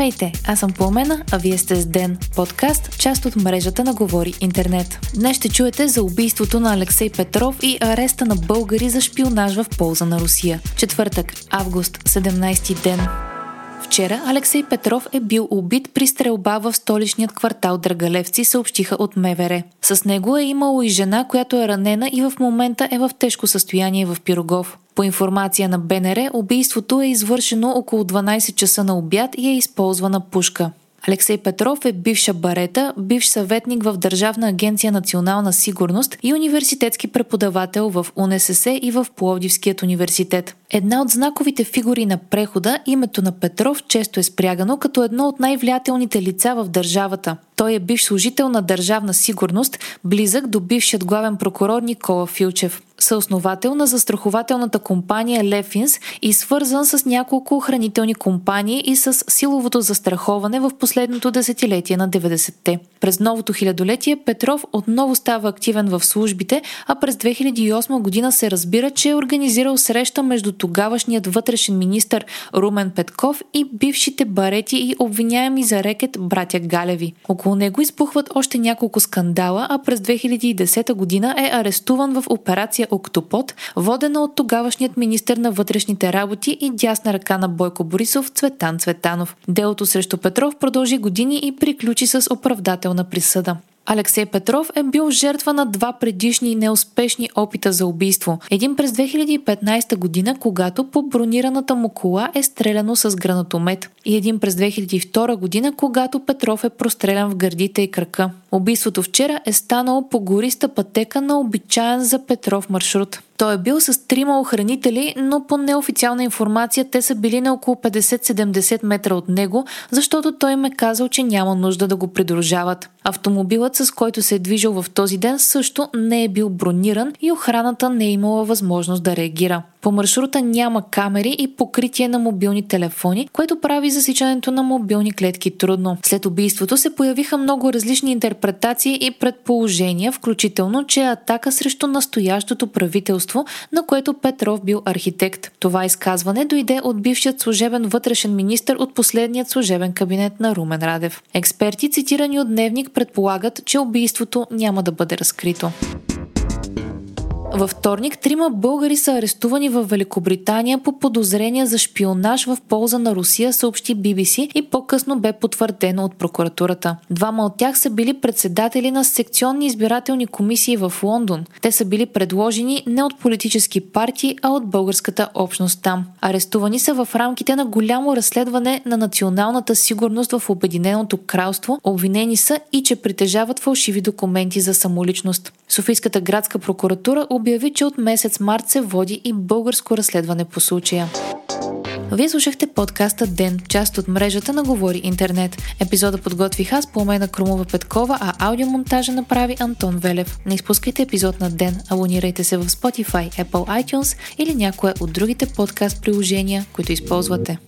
Здравейте, аз съм Пламена, а вие сте с Ден, подкаст, част от мрежата на Говори Интернет. Днес ще чуете за убийството на Алексей Петров и ареста на българи за шпионаж в полза на Русия. Четвъртък, август, 17 ден. Вчера Алексей Петров е бил убит при стрелба в столичният квартал Драгалевци, съобщиха от МВР. С него е имало и жена, която е ранена и в момента е в тежко състояние в Пирогов. По информация на БНР, убийството е извършено около 12 часа на обяд и е използвана пушка. Алексей Петров е бивша барета, бивш съветник в Държавна агенция Национална сигурност и университетски преподавател в УНСС и в Пловдивският университет. Една от знаковите фигури на прехода, името на Петров често е спрягано като едно от най-влиятелните лица в държавата. Той е бивш служител на Държавна сигурност, близък до бившият главен прокурор Никола Филчев съосновател на застрахователната компания Лефинс и свързан с няколко охранителни компании и с силовото застраховане в последното десетилетие на 90-те. През новото хилядолетие Петров отново става активен в службите, а през 2008 година се разбира, че е организирал среща между тогавашният вътрешен министр Румен Петков и бившите барети и обвиняеми за рекет братя Галеви. Около него избухват още няколко скандала, а през 2010 година е арестуван в операция Октопод, водена от тогавашният министр на вътрешните работи и дясна ръка на Бойко Борисов Цветан Цветанов. Делото срещу Петров продължи години и приключи с оправдателна присъда. Алексей Петров е бил жертва на два предишни неуспешни опита за убийство. Един през 2015 година, когато по бронираната му кола е стреляно с гранатомет. И един през 2002 година, когато Петров е прострелян в гърдите и крака. Убийството вчера е станало по гориста пътека на обичаен за Петров маршрут. Той е бил с трима охранители, но по неофициална информация те са били на около 50-70 метра от него, защото той им е казал, че няма нужда да го придружават. Автомобилът, с който се е движил в този ден, също не е бил брониран и охраната не е имала възможност да реагира. По маршрута няма камери и покритие на мобилни телефони, което прави засичането на мобилни клетки трудно. След убийството се появиха много различни интерпретации и предположения, включително, че е атака срещу настоящото правителство, на което Петров бил архитект. Това изказване дойде от бившият служебен вътрешен министр от последният служебен кабинет на Румен Радев. Експерти, цитирани от Дневник, предполагат, че убийството няма да бъде разкрито. Във вторник трима българи са арестувани в Великобритания по подозрения за шпионаж в полза на Русия, съобщи BBC и по-късно бе потвърдено от прокуратурата. Двама от тях са били председатели на секционни избирателни комисии в Лондон. Те са били предложени не от политически партии, а от българската общност там. Арестувани са в рамките на голямо разследване на националната сигурност в Обединеното кралство. Обвинени са и че притежават фалшиви документи за самоличност. Софийската градска прокуратура обяви, че от месец март се води и българско разследване по случая. Вие слушахте подкаста Ден, част от мрежата на Говори Интернет. Епизода подготвих аз, Пламена Крумова Петкова, а аудиомонтажа направи Антон Велев. Не изпускайте епизод на Ден, абонирайте се в Spotify, Apple iTunes или някое от другите подкаст приложения, които използвате.